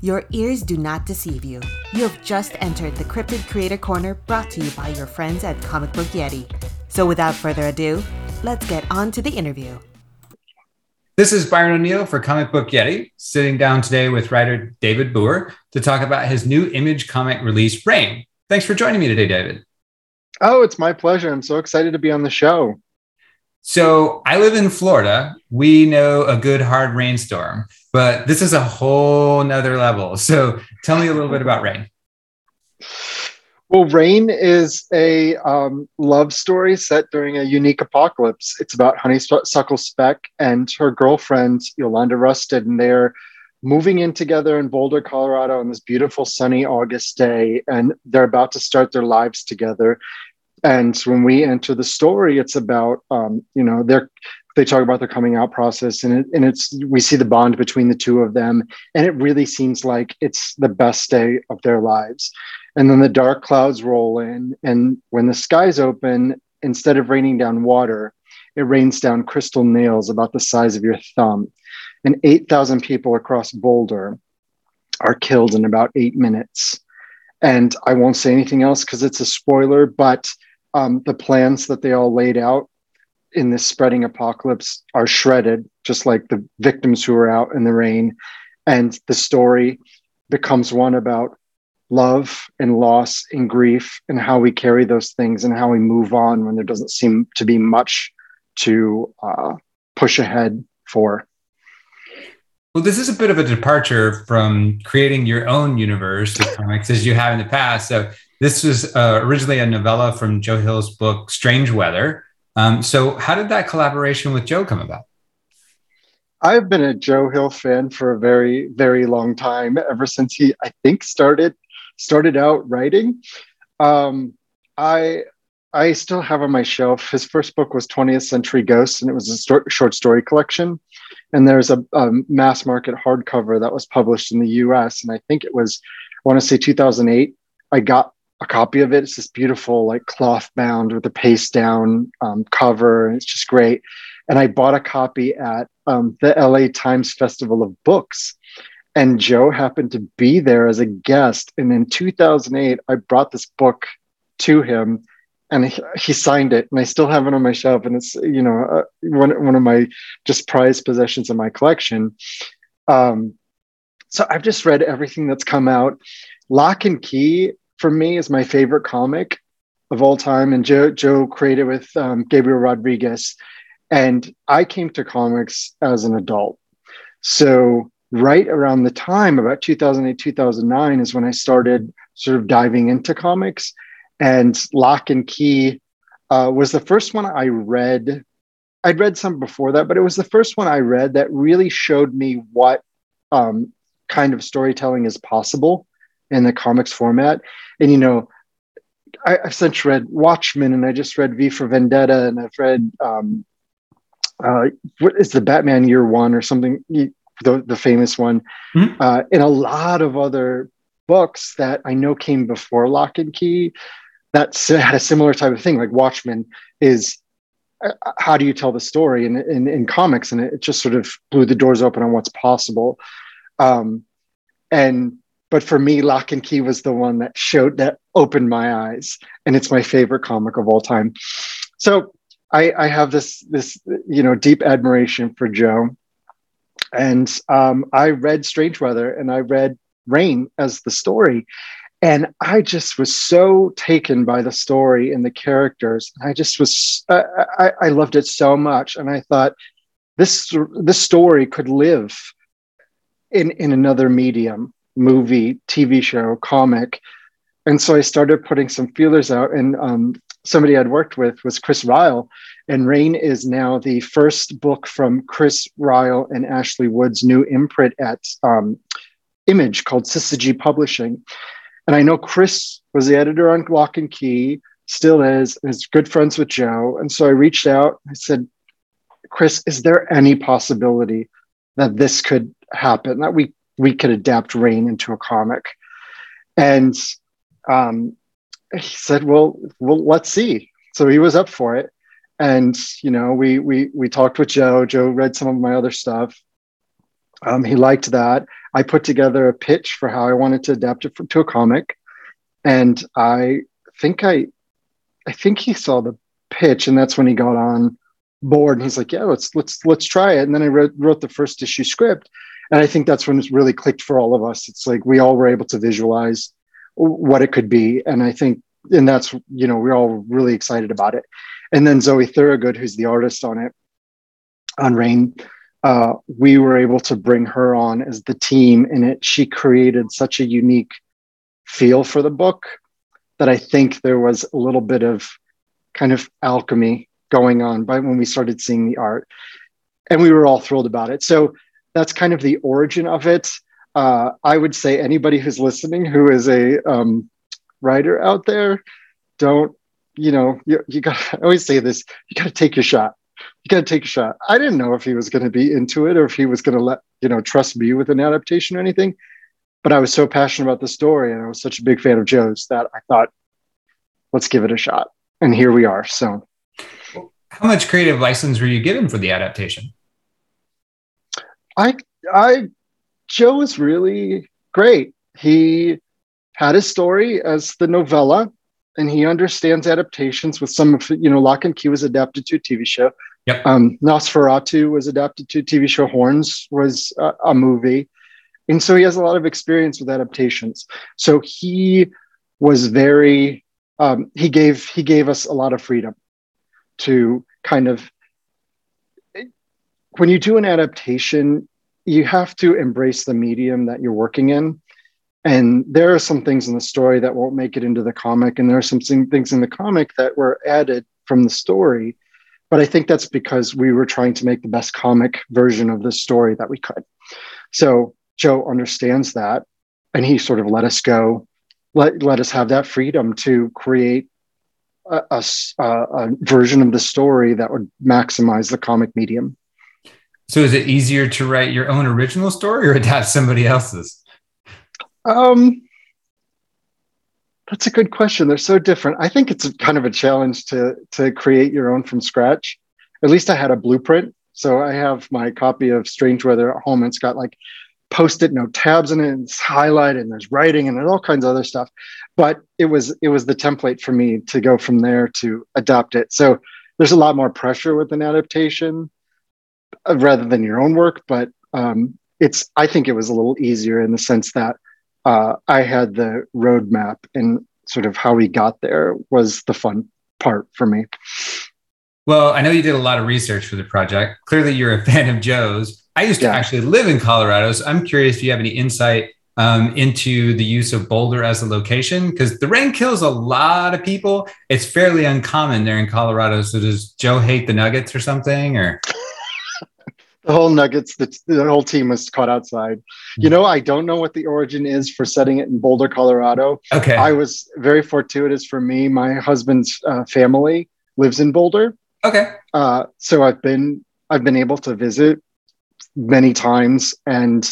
Your ears do not deceive you. You have just entered the Cryptid Creator Corner brought to you by your friends at Comic Book Yeti. So without further ado, let's get on to the interview. This is Byron O'Neal for Comic Book Yeti, sitting down today with writer David Booher to talk about his new image comic release, Rain. Thanks for joining me today, David. Oh, it's my pleasure. I'm so excited to be on the show. So, I live in Florida. We know a good hard rainstorm, but this is a whole nother level. So, tell me a little bit about Rain. Well, Rain is a um, love story set during a unique apocalypse. It's about Honeysuckle Speck and her girlfriend, Yolanda Rusted, and they're moving in together in Boulder, Colorado on this beautiful sunny August day, and they're about to start their lives together. And when we enter the story, it's about, um, you know, they're they talk about their coming out process and, it, and it's we see the bond between the two of them. And it really seems like it's the best day of their lives. And then the dark clouds roll in and when the skies open instead of raining down water it rains down crystal nails about the size of your thumb. And 8000 people across boulder are killed in about eight minutes. And i won't say anything else because it's a spoiler but um, the plans that they all laid out in this spreading apocalypse are shredded, just like the victims who are out in the rain. And the story becomes one about love and loss and grief and how we carry those things and how we move on when there doesn't seem to be much to uh, push ahead for. Well, this is a bit of a departure from creating your own universe of comics as you have in the past. So, this was uh, originally a novella from Joe Hill's book Strange Weather, um, so, how did that collaboration with Joe come about? I've been a Joe Hill fan for a very, very long time. Ever since he, I think, started started out writing. Um, I I still have on my shelf. His first book was 20th Century Ghosts, and it was a short story collection. And there's a, a, mass market hardcover that was published in the U.S. And I think it was, I want to say 2008. I got a copy of it. It's this beautiful, like cloth bound with a paste down um, cover, and it's just great. And I bought a copy at um, the LA Times Festival of Books, and Joe happened to be there as a guest. And in 2008, I brought this book to him, and he, signed it, and I still have it on my shelf. And it's you know uh, one one of my just prized possessions in my collection. Um, so I've just read everything that's come out. Locke and Key for me is my favorite comic of all time, and Joe Joe created with um, Gabriel Rodriguez. And I came to comics as an adult, so right around the time about 2008 2009 is when I started sort of diving into comics, and Locke and Key uh, was the first one I read. I'd read some before that, but it was the first one I read that really showed me what um, kind of storytelling is possible in the comics format. And you know, I, have since read Watchmen, and I just read V for Vendetta, and I've read um, uh, what is the Batman Year One or something, the the famous one, mm-hmm. uh, and a lot of other books that I know came before Locke and Key that had a similar type of thing. Like Watchmen is uh, how do you tell the story in, in, in comics, and it just sort of blew the doors open on what's possible. Um, and but for me, Locke and Key was the one that showed that opened my eyes, and it's my favorite comic of all time. So I, I have this this you know deep admiration for Joe, and um, I read Strange Weather and I read Rain as the story, and I just was so taken by the story and the characters. I just was I, I loved it so much, and I thought this this story could live in in another medium movie, TV show, comic. And so I started putting some feelers out. And um, somebody I'd worked with was Chris Ryall. And Rain is now the first book from Chris Ryall and Ashley Wood's new imprint at um, image called Syzygy Publishing. And I know Chris was the editor on Locke and Key, still is, and is good friends with Joe. And so I reached out. I said, Chris, is there any possibility that this could happen, that we, we could adapt Rain into a comic? And um, he said, well, well, let's see. So he was up for it. And, you know, we, we, we talked with Joe. Joe read some of my other stuff. Um, he liked that. I put together a pitch for how I wanted to adapt it for, to a comic. And I think I, I think he saw the pitch and that's when he got on board and he's like, yeah, let's, let's, let's try it. And then I wrote, wrote the first issue script. And I think that's when it really clicked for all of us. It's like we all were able to visualize what it could be. And I think, and that's, you know, we're all really excited about it. And then Zoe Thorogood, who's the artist on it, on Rain, uh, we were able to bring her on as the team and it. She created such a unique feel for the book that I think there was a little bit of kind of alchemy going on by when we started seeing the art. And we were all thrilled about it. So that's kind of the origin of it. Uh, I would say anybody who's listening who is a um, writer out there, don't, you know, you, you got I always say this, you got to take your shot. You got to take a shot. I didn't know if he was going to be into it or if he was going to let, you know, trust me with an adaptation or anything. But I was so passionate about the story and I was such a big fan of Joe's that I thought, let's give it a shot. And here we are. So, how much creative license were you given for the adaptation? I, I, Joe was really great. He had his story as the novella and he understands adaptations with some of you know Locke and Key was adapted to a TV show. Yep. Um, NOS4A2 was adapted to a TV show. Horns was a, a movie, and so he has a lot of experience with adaptations. So he was very um, he gave he gave us a lot of freedom to kind of when you do an adaptation you have to embrace the medium that you're working in. And there are some things in the story that won't make it into the comic and there are some things in the comic that were added from the story. But i think that's because we were trying to make the best comic version of the story that we could. So joe understands that and he sort of let us go let, let us have that freedom to create a, a, a version of the story that would maximize the comic medium so is it easier to write your own original story or adapt somebody else's um, that's a good question. They're so different. I think it's kind of a challenge to to create your own from scratch. At least I had a blueprint, so I have my copy of Strange Weather at home. It's got like post-it note tabs in it, and it's highlighted, and there's writing, and there's all kinds of other stuff. But it was it was the template for me to go from there to adopt it. So there's a lot more pressure with an adaptation rather than your own work, but um, it's I think it was a little easier in the sense that uh, I had the roadmap and sort of how we got there was the fun part for me. Well, I know you did a lot of research for the project. Clearly, you're a fan of Joe's. I used to actually live in Colorado, so I'm curious if you have any insight um, into the use of Boulder as a location because the rain kills a lot of people. It's fairly uncommon there in Colorado. So does Joe hate the Nuggets or something, or? the whole Nuggets, the, the whole team was caught outside. You know, I don't know what the origin is for setting it in Boulder, Colorado. Okay. I was very fortuitous for me. My husband's uh, family lives in Boulder. Okay. Uh, so I've been I've been able to visit many times and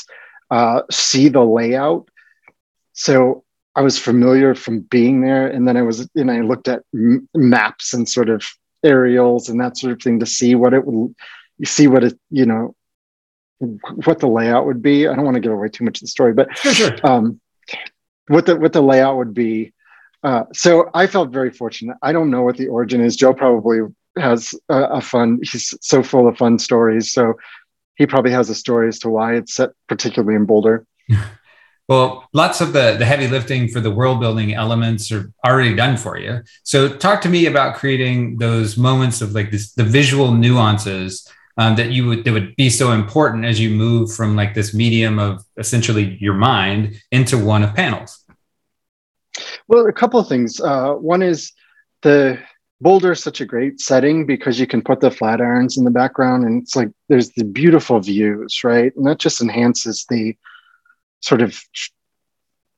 uh, see the layout. So I was familiar from being there, and then I was and I looked at m- maps and sort of aerials and that sort of thing to see what it would you see what it you know what the layout would be. I don't want to give away too much of the story, but sure, sure. Um, what the what the layout would be. Uh, so I felt very fortunate. I don't know what the origin is. Joe probably has a, a, fun. He's so full of fun stories. So he probably has a story as to why it's set particularly in Boulder. Well, lots of the, the heavy lifting for the world building elements are already done for you. So talk to me about creating those moments of like this, the visual nuances um, that you would that would be so important as you move from like this medium of essentially your mind into one of panels? Well, a couple of things. Uh, one is the Boulder is such a great setting because you can put the Flatirons in the background, and it's like there's the beautiful views, right? And that just enhances the sort of tr-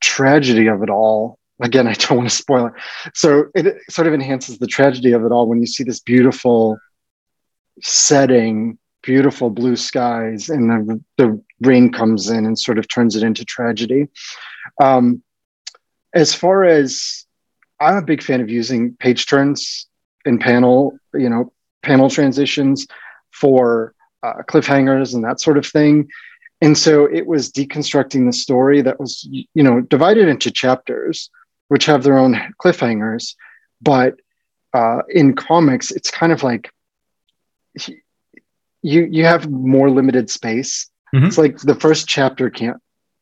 tragedy of it all. Again, I don't want to spoil it. So it sort of enhances the tragedy of it all when you see this beautiful setting, beautiful blue skies, and the, the rain comes in and sort of turns it into tragedy. Um, as far as I'm a big fan of using page turns and panel, you know, panel transitions for uh, cliffhangers and that sort of thing. And so it was deconstructing the story that was, you know, divided into chapters, which have their own cliffhangers. But uh, in comics, it's kind of like you you have more limited space. Mm-hmm. It's like the first chapter can't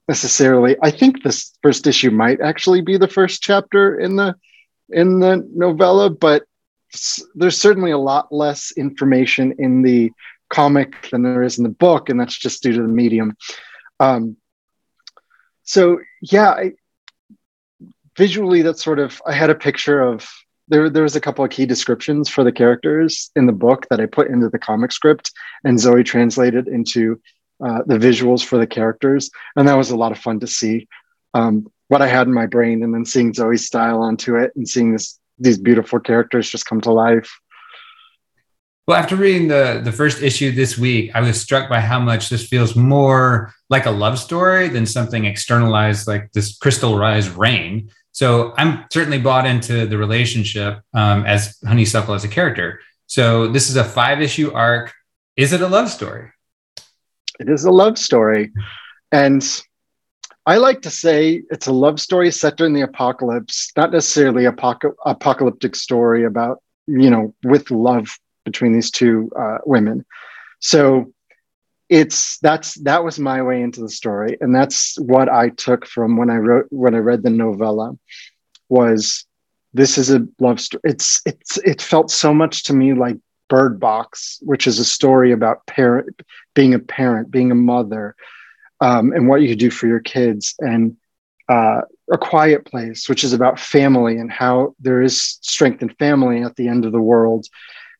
necessarily. I think this first issue might actually be the first chapter in the in the novella, but there's certainly a lot less information in the comic than there is in the book, and that's just due to the medium. Um, so yeah, I, visually, that's sort of. I had a picture of there. There was a couple of key descriptions for the characters in the book that I put into the comic script, and Zoe translated into uh, the visuals for the characters, and that was a lot of fun to see. Um, what I had in my brain, and then seeing Zoe's style onto it, and seeing this these beautiful characters just come to life. Well, after reading the the first issue this week, I was struck by how much this feels more like a love story than something externalized like this Crystal Rise Rain. So I'm certainly bought into the relationship um, as Honeysuckle as a character. So this is a five issue arc. Is it a love story? It is a love story, and I like to say it's a love story set during the apocalypse, not necessarily apoc- apocalyptic story about you know with love between these two uh, women. So it's that's that was my way into the story, and that's what I took from when I wrote when I read the novella was this is a love story. It's it's it felt so much to me like Bird Box, which is a story about parent being a parent, being a mother, um, and what you do for your kids, and uh, a quiet place, which is about family and how there is strength in family at the end of the world,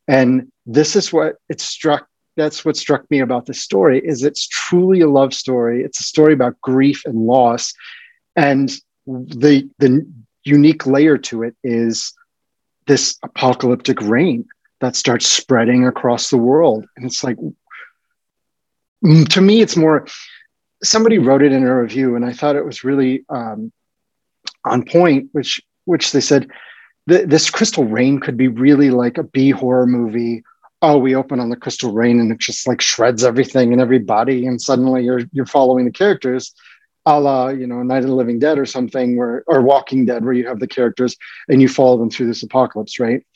and this is what it struck. That's what struck me about this story is it's truly a love story. It's a story about grief and loss, and the the unique layer to it is this apocalyptic rain that starts spreading across the world, and it's like mm, to me, it's more. Somebody wrote it in a review, and I thought it was really um, on point. Which which they said this crystal rain could be really like a B horror movie. Oh, we open on the crystal rain and it just like shreds everything and everybody, and suddenly you're you're following the characters, a la you know Night of the Living Dead or something, where or Walking Dead, where you have the characters and you follow them through this apocalypse, right?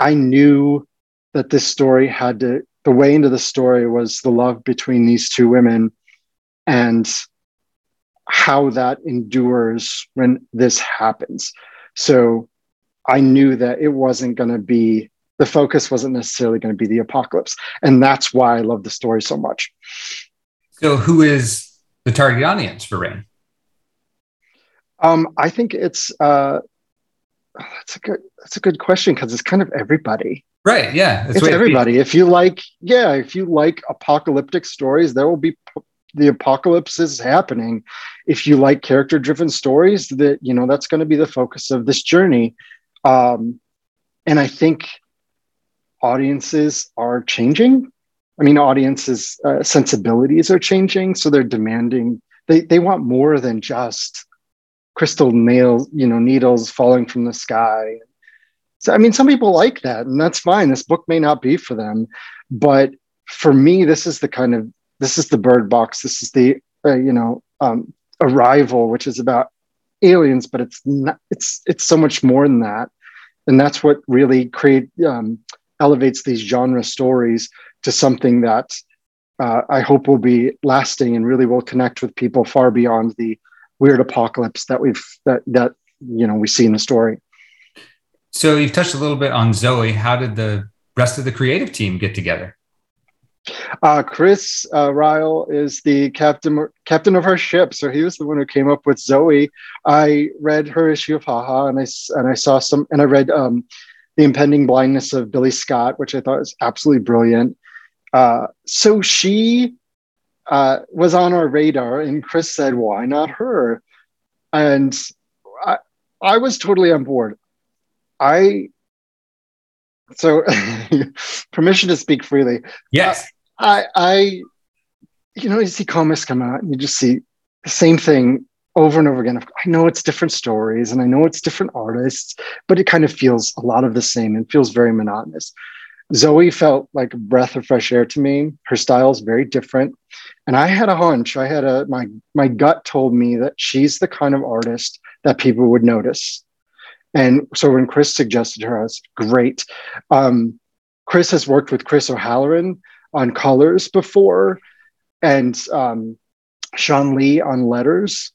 I knew that this story had to the way into the story was the love between these two women and how that endures when this happens. So I knew that it wasn't going to be the focus wasn't necessarily going to be the apocalypse, and that's why I love the story so much. So, who is the target audience for Rain? Um, I think it's uh, that's a good that's a good question because it's kind of everybody. Right. Yeah. it's everybody. If you like, yeah, if you like apocalyptic stories, there will be the apocalypse is happening. If you like character driven stories, that you know that's going to be the focus of this journey. Um, and I think audiences are changing. I mean, audiences' uh, sensibilities are changing, so they're demanding. They they want more than just crystal nails, you know, needles falling from the sky. So I mean, some people like that, and that's fine. This book may not be for them, but for me, this is the kind of this is the bird box. This is the uh, you know um, arrival, which is about aliens, but it's not. It's it's so much more than that, and that's what really create um, elevates these genre stories to something that uh, I hope will be lasting and really will connect with people far beyond the weird apocalypse that we've that that you know we see in the story. So you've touched a little bit on Zoe. How did the rest of the creative team get together? Uh, Chris uh, Ryall is the captain captain of our ship, so he was the one who came up with Zoe. I read her issue of Haha, and I and I saw some, and I read um, the impending blindness of Billie Scott, which I thought was absolutely brilliant. Uh, so she uh, was on our radar, and Chris said, "Why not her?" And I, I was totally on board. I so permission to speak freely. Yes, I, I, you know, you see comics come out, and you just see the same thing over and over again. I know it's different stories, and I know it's different artists, but it kind of feels a lot of the same and feels very monotonous. Zoe felt like a breath of fresh air to me. Her style is very different. And I had a hunch. I had a my my gut told me that she's the kind of artist that people would notice. And so when Chris suggested her, I was great. Um, Chris has worked with Chris O'Halloran on colors before, and um, Shawn Lee on letters.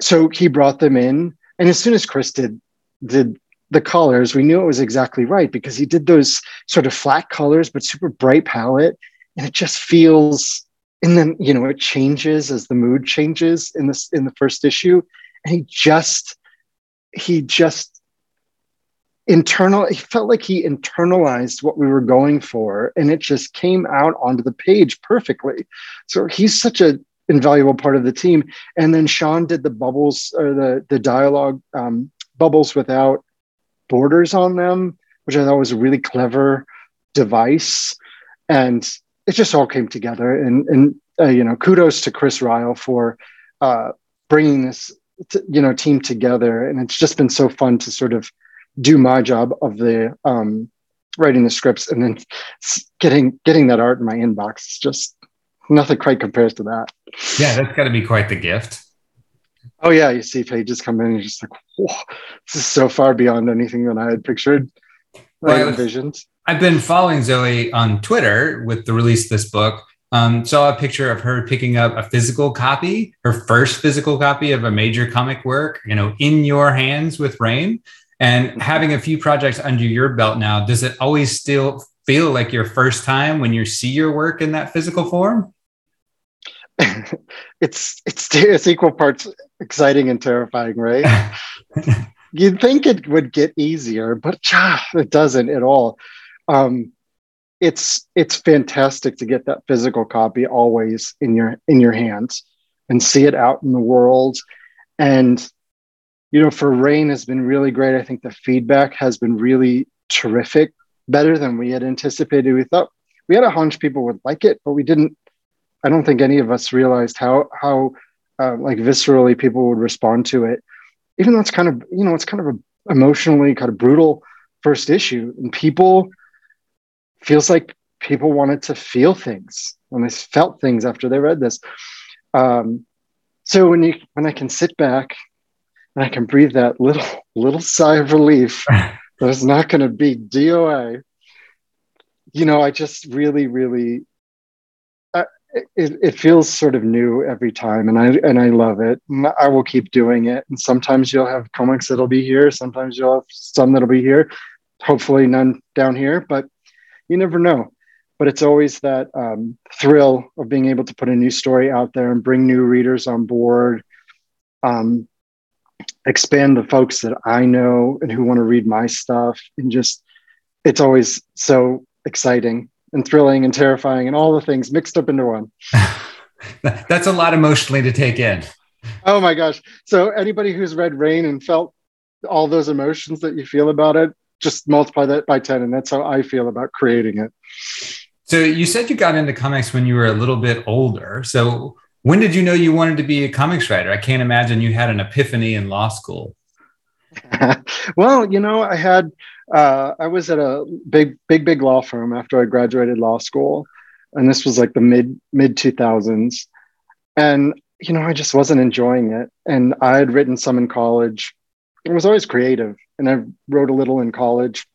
So he brought them in, and as soon as Chris did did the colors, we knew it was exactly right because he did those sort of flat colors, but super bright palette. And it just feels, and then, you know, it changes as the mood changes in this, in the first issue. And he just, he just internal, he felt like he internalized what we were going for. And it just came out onto the page perfectly. So he's such a, invaluable part of the team and then Shawn did the bubbles or the the dialogue um, bubbles without borders on them, which I thought was a really clever device. And it just all came together. And, and uh, you know, kudos to Chris Ryall for uh, bringing this, t- you know, team together. And it's just been so fun to sort of do my job of the um, writing the scripts and then getting getting that art in my inbox. It's just nothing quite compares to that. Yeah, that's got to be quite the gift. Oh yeah, you see pages come in and you're just like, whoa, this is so far beyond anything that I had pictured. Well, envisioned. I've been following Zoe on Twitter with the release of this book. Um, saw a picture of her picking up a physical copy, her first physical copy of a major comic work, you know, in your hands with Rain. And having a few projects under your belt now, does it always still feel like your first time when you see your work in that physical form? it's it's it's equal parts exciting and terrifying, right? You'd think it would get easier, but ah, it doesn't at all. Um, it's it's fantastic to get that physical copy always in your in your hands and see it out in the world. And you know, for Rain has been really great. I think the feedback has been really terrific, better than we had anticipated. We thought we had a hunch people would like it, but we didn't I don't think any of us realized how how uh, like viscerally people would respond to it. Even though it's kind of you know it's kind of a emotionally kind of brutal first issue, and people feels like people wanted to feel things and they felt things after they read this. Um, so when you when I can sit back and I can breathe that little little sigh of relief that it's not going to be DOA, you know, I just really really it, it feels sort of new every time and i and i love it. And i will keep doing it. And sometimes you'll have comics that'll be here sometimes you'll have some that'll be here. Hopefully none down here but you never know. But it's always that um, thrill of being able to put a new story out there and bring new readers on board um, expand the folks that i know and who want to read my stuff and just it's always so exciting and thrilling and terrifying and all the things mixed up into one. That's a lot emotionally to take in. Oh my gosh. So anybody who's read Rain and felt all those emotions that you feel about it, just multiply that by 10 and that's how I feel about creating it. So you said you got into comics when you were a little bit older. So when did you know you wanted to be a comics writer? I can't imagine you had an epiphany in law school. well, you know, I had uh, I was at a big, big, big law firm after I graduated law school, and this was like the mid mid two thousands, and you know I just wasn't enjoying it. And I had written some in college. I was always creative, and I wrote a little in college,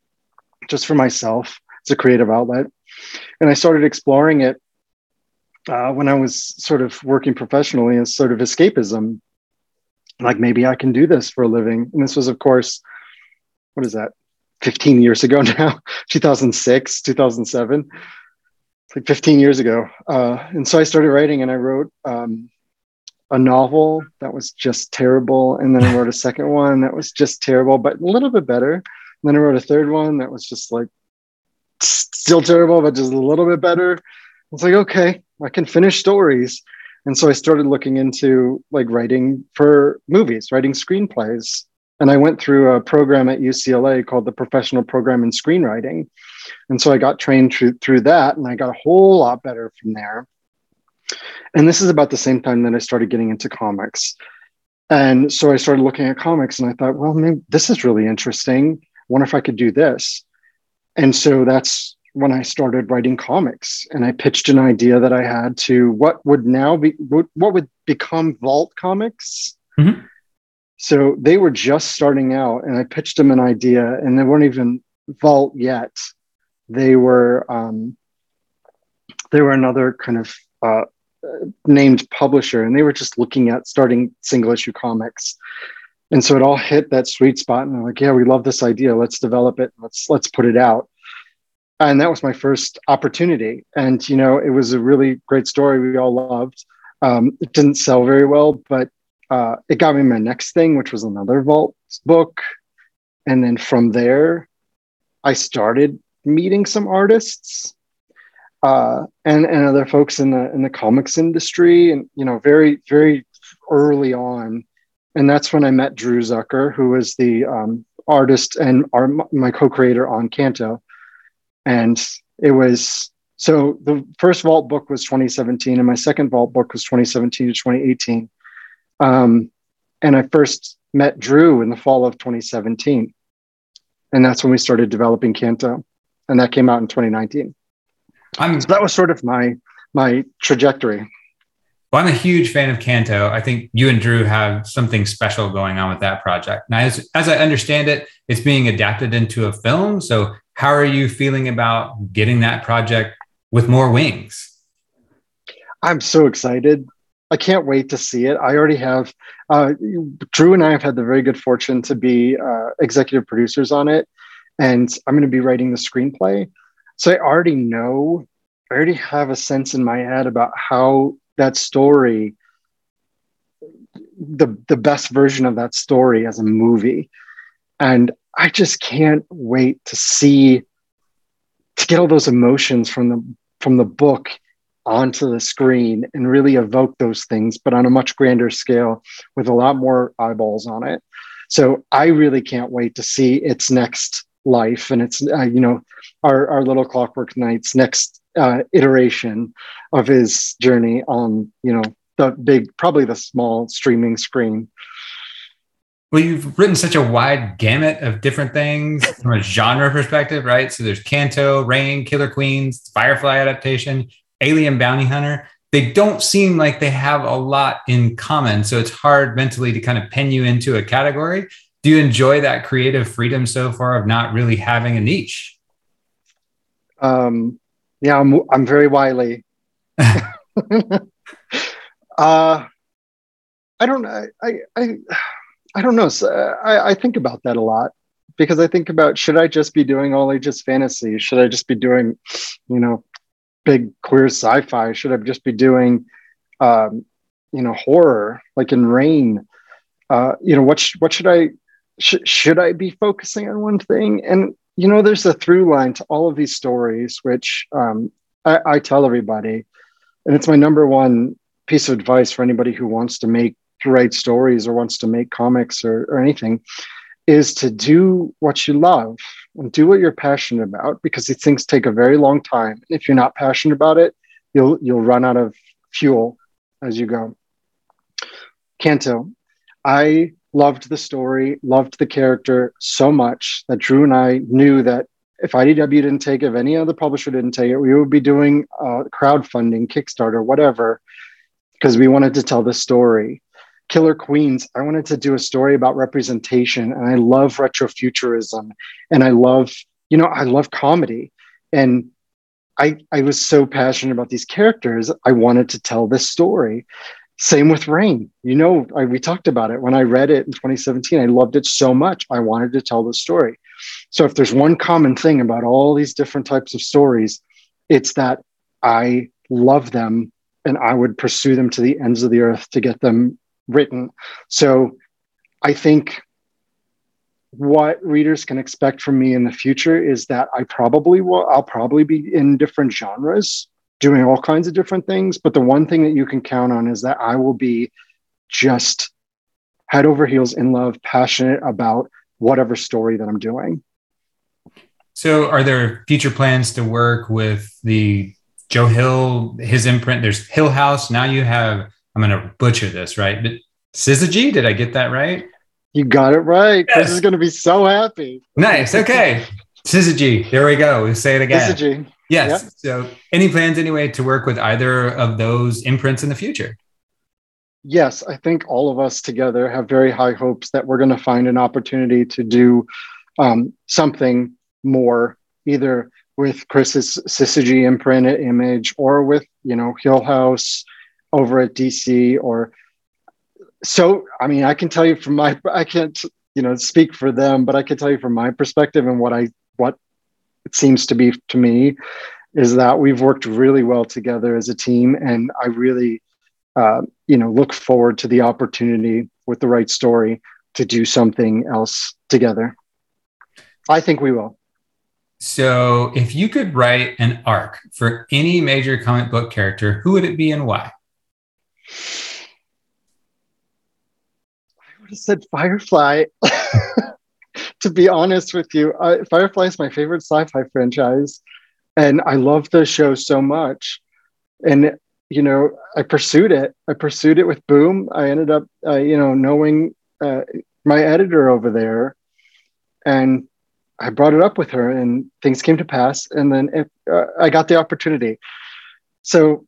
just for myself as a creative outlet. And I started exploring it uh, when I was sort of working professionally as sort of escapism. Like maybe I can do this for a living. And this was, of course, what is that? 15 years ago now 2006 2007 it's like 15 years ago. Uh, and so i started writing and i wrote um, a novel that was just terrible. And then i wrote a second one that was just terrible but a little bit better. And then i wrote a third one that was just like still terrible but just a little bit better. It's like, okay, I can finish stories. And so I started looking into like writing for movies, writing screenplays. And I went through a program at UCLA called the Professional Program in Screenwriting. And so I got trained through, through that and I got a whole lot better from there. And this is about the same time that I started getting into comics. And so I started looking at comics and I thought, well, maybe this is really interesting. I wonder if I could do this. And so that's when I started writing comics and I pitched an idea that I had to what would now be what, would become Vault Comics. Mm-hmm. So they were just starting out and I pitched them an idea and they weren't even Vault yet. They were um, they were another kind of uh, named publisher and they were just looking at starting single issue comics. And so it all hit that sweet spot and I'm like, yeah, we love this idea. Let's develop it. Let's let's put it out and that was my first opportunity and you know it was a really great story we all loved um, it didn't sell very well but uh, it got me my next thing which was another vault book. And then from there i started meeting some artists uh, and and other folks in the in the comics industry and you know very very early on. And that's when i met drew zucker who was the um, artist and our, my co-creator on canto and it was so the first vault book was 2017 and my second vault book was 2017 to 2018 um, and i first met drew in the fall of 2017 and that's when we started developing canto and that came out in 2019 I'm, so that was sort of my my trajectory well, I'm a huge fan of Canto. I think you and Drew have something special going on with that project. Now, as, as I understand it, it's being adapted into a film. So how are you feeling about getting that project with more wings? I'm so excited. I can't wait to see it. I already have, uh, Drew and I have had the very good fortune to be uh, executive producers on it. And I'm going to be writing the screenplay. So I already know, I already have a sense in my head about how that story, the, the best version of that story as a movie. And I just can't wait to see to get all those emotions from the from the book onto the screen and really evoke those things, but on a much grander scale with a lot more eyeballs on it. So I really can't wait to see its next life and its uh, you know our our little Clockwork Knight's next uh, iteration of his journey on you know the big probably the small streaming screen. Well, you've written such a wide gamut of different things from a genre perspective, right? So there's Canto, Rain, Killer Queens, Firefly adaptation, Alien Bounty Hunter. They don't seem like they have a lot in common. So it's hard mentally to kind of pen you into a category. Do you enjoy that creative freedom so far of not really having a niche? Um, yeah, I'm, I'm very wily. uh, I don't I, I, I I don't know. So I, I think about that a lot because I think about should I just be doing all ages fantasy? Should I just be doing, you know, big queer sci-fi? Should I just be doing, um, you know, horror like in Rain? Uh, you know, what sh- what should I sh- should I be focusing on one thing? And you know, there's a through line to all of these stories, which um, I, I tell everybody, and it's my number one piece of advice for anybody who wants to make to write stories or wants to make comics or, or anything is to do what you love and do what you're passionate about because these things take a very long time. If you're not passionate about it, you'll you'll run out of fuel as you go. Canto, I loved the story, loved the character so much that Drew and I knew that if IDW didn't take it, if any other publisher didn't take it, we would be doing uh, crowdfunding, Kickstarter, whatever, because we wanted to tell the story. Killer Queens, I wanted to do a story about representation. And I love retrofuturism. And I love, you know, I love comedy. And I, I was so passionate about these characters. I wanted to tell this story. Same with Rain. You know, I, we talked about it when I read it in 2017. I loved it so much. I wanted to tell the story. So if there's one common thing about all these different types of stories, it's that I love them and I would pursue them to the ends of the earth to get them written. So I think what readers can expect from me in the future is that I probably will, I'll probably be in different genres doing all kinds of different things. But the one thing that you can count on is that I will be just head over heels in love, passionate about whatever story that I'm doing. So, are there future plans to work with the Joe Hill, his imprint? There's Hill House. Now you have, I'm going to butcher this, right? Syzygy, did I get that right? You got it right. Yes. Chris is going to be so happy. Nice. Okay. Syzygy. There we go. We'll say it again. Syzygy. Yes. Yep. So, any plans anyway to work with either of those imprints in the future? Yes, I think all of us together have very high hopes that we're going to find an opportunity to do um, something more, either with Chris's Syzygy imprint Image or with you know Hill House over at DC or so. I mean, I can tell you from my I can't you know speak for them, but I can tell you from my perspective and what I what it seems to be to me is that we've worked really well together as a team, and I really uh, you know look forward to the opportunity with the right story to do something else together. I think we will. So, if you could write an arc for any major comic book character, who would it be and why? I would have said Firefly. to be honest with you, uh, Firefly is my favorite sci-fi franchise, and I love the show so much. And you know, I pursued it. I pursued it with Boom. I ended up, uh, you know, knowing uh, my editor over there, and I brought it up with her, and things came to pass. And then it, uh, I got the opportunity. So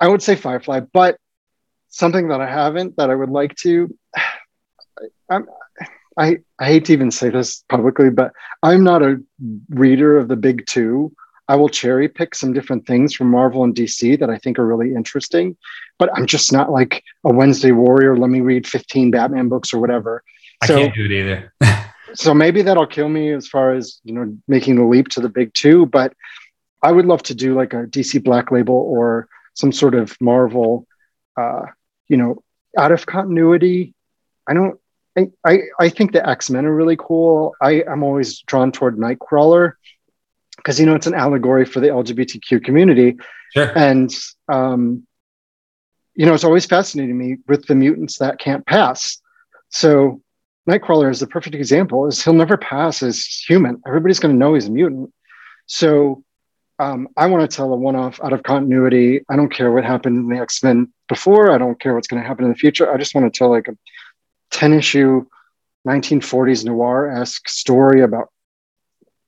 I would say Firefly, but something that I haven't that I would like to. I'm, I, I hate to even say this publicly, but I'm not a reader of the big two. I will cherry pick some different things from Marvel and DC that I think are really interesting, but I'm just not like a Wednesday warrior. Let me read 15 Batman books or whatever. I so, can't do it either. so maybe that'll kill me as far as you know making the leap to the big two but i would love to do like a dc black label or some sort of marvel uh you know out of continuity i don't I, I, I think the X-Men are really cool. I, I'm always drawn toward Nightcrawler because you know it's an allegory for the LGBTQ community. Sure. And um, you know, it's always fascinating me with the mutants that can't pass. So Nightcrawler is the perfect example. Is he'll never pass as human. Everybody's going to know he's a mutant. So um, I want to tell a one-off out of continuity. I don't care what happened in the X Men before. I don't care what's going to happen in the future. I just want to tell like a ten-issue, 1940s noir-esque story about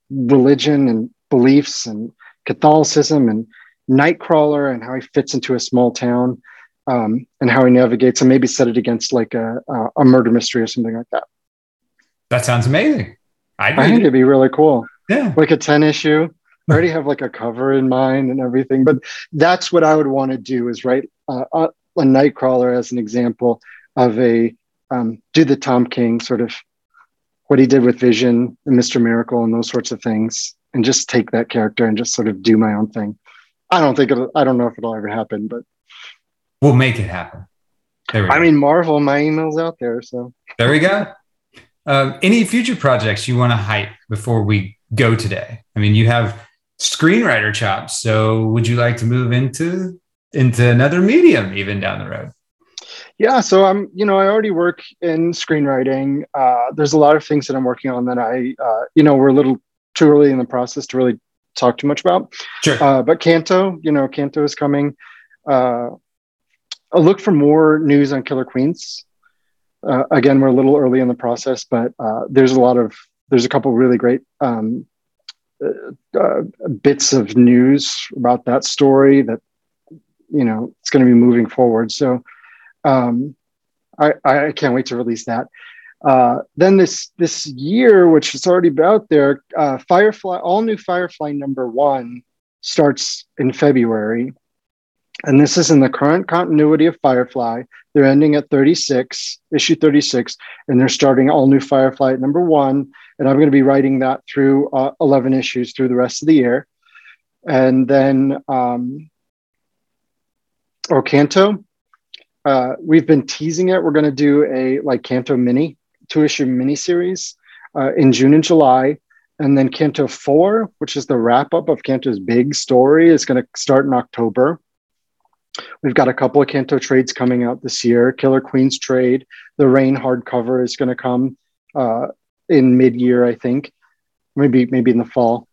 religion and beliefs and Catholicism and Nightcrawler and how he fits into a small town um, and how he navigates and maybe set it against like a, a murder mystery or something like that. That sounds amazing. I'd I think it. it'd be really cool. Yeah. Like a 10 issue. I already have like a cover in mind and everything, but that's what I would want to do is write uh, a, a Nightcrawler as an example of a um, do the Tom King sort of what he did with Vision and Mr. Miracle and those sorts of things, and just take that character and just sort of do my own thing. I don't think it'll, I don't know if it'll ever happen, but we'll make it happen. I mean, Marvel, my email's out there, so there we go. Um, any future projects you want to hype before we go today? I mean, you have screenwriter chops, so would you like to move into into another medium even down the road? Yeah, so I'm, you know, I already work in screenwriting. Uh, there's a lot of things that I'm working on that I, uh, you know, we're a little too early in the process to really talk too much about. Sure. Uh, but Canto, you know, Canto is coming. Uh, I'll look for more news on Killer Queens. Uh, again, we're a little early in the process, but uh, there's a lot of there's a couple really great um, uh, uh, bits of news about that story that you know it's going to be moving forward. So um, I, I can't wait to release that. Uh, then this this year, which is already out there, uh, Firefly, all new Firefly number one starts in February, and this is in the current continuity of Firefly. They're ending at 36, issue 36, and they're starting all new Firefly at number one. And I'm going to be writing that through uh, 11 issues through the rest of the year. And then, um, Canto, uh, we've been teasing it. We're going to do a like Canto mini, two issue mini series uh, in June and July. And then Canto 4, which is the wrap up of Canto's big story, is going to start in October. We've got a couple of Canto trades coming out this year. Killer Queens trade, the Rain hardcover is going to come uh, in mid year, I think, maybe maybe in the fall.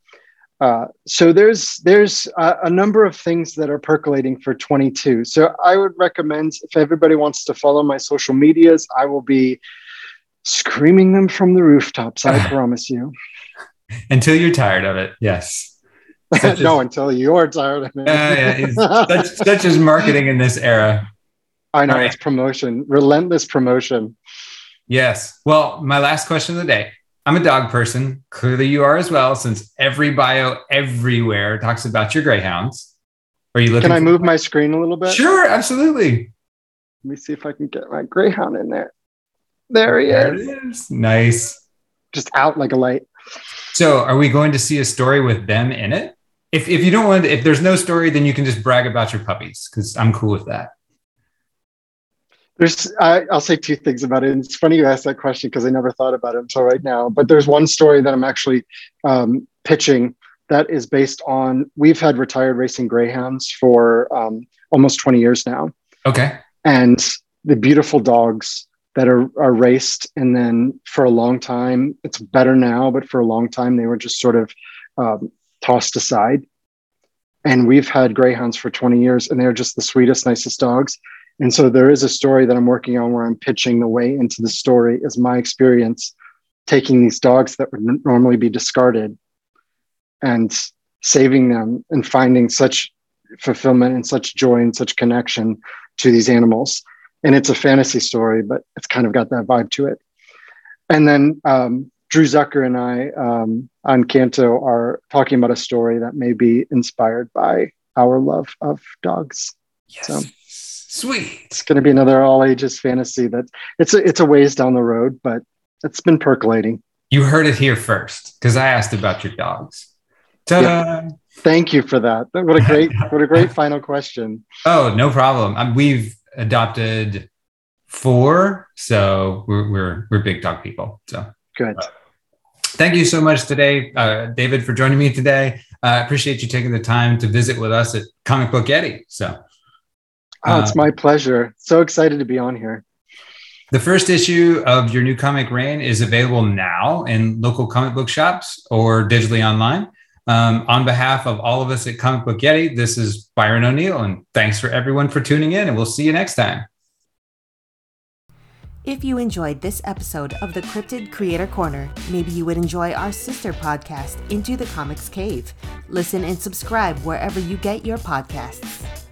Uh, so there's there's a, a, number of things that are percolating for 22. So I would recommend if everybody wants to follow my social medias, I will be screaming them from the rooftops. I promise you. Until you're tired of it, yes. no, until you're tired of it. Uh, yeah, such, such is marketing in this era. I know right. it's promotion, relentless promotion. Yes. Well, my last question of the day I'm a dog person. Clearly, you are as well, since every bio everywhere talks about your greyhounds. Are you looking? Can I move my screen a little bit? Sure, absolutely. Let me see if I can get my greyhound in there. There he there is. is. Nice. Just out like a light. So, are we going to see a story with them in it? If if you don't want, to, if there's no story, then you can just brag about your puppies because I'm cool with that. There's, I, will say two things about it. And it's funny you asked that question because I never thought about it until right now. But there's one story that I'm actually um, pitching that is based on. We've had retired racing greyhounds for um, almost 20 years now. Okay. And the beautiful dogs that are, are raced, and then for a long time, it's better now, but for a long time they were just sort of um, tossed aside. And we've had greyhounds for 20 years, and they're just the sweetest, nicest dogs and so there is a story that I'm working on where I'm pitching the way into the story is my experience taking these dogs that would n- normally be discarded and saving them and finding such fulfillment and such joy and such connection to these animals. And it's a fantasy story, but it's kind of got that vibe to it. And then um, Drew Zucker and I um, on Canto are talking about a story that may be inspired by our love of dogs. Yes. So Sweet. It's going to be another all ages fantasy that it's a, it's a ways down the road, but it's been percolating. You heard it here first because I asked about your dogs. Ta-da! Yeah. Thank you for that. What a great what a great final question. Oh, no problem. Um, we've adopted four, so we're we're we're big dog people. So good. Uh, thank you so much today, uh, David, for joining me today. I uh, appreciate you taking the time to visit with us at Comic Book Yeti. So Oh, it's uh, my pleasure. So excited to be on here. The first issue of your new comic Rain is available now in local comic book shops or digitally online. Um, on behalf of all of us at Comic Book Yeti, this is Byron O'Neal, and thanks for everyone for tuning in, and we'll see you next time. If you enjoyed this episode of the Cryptid Creator Corner, maybe you would enjoy our sister podcast, Into the Comics Cave. Listen and subscribe wherever you get your podcasts.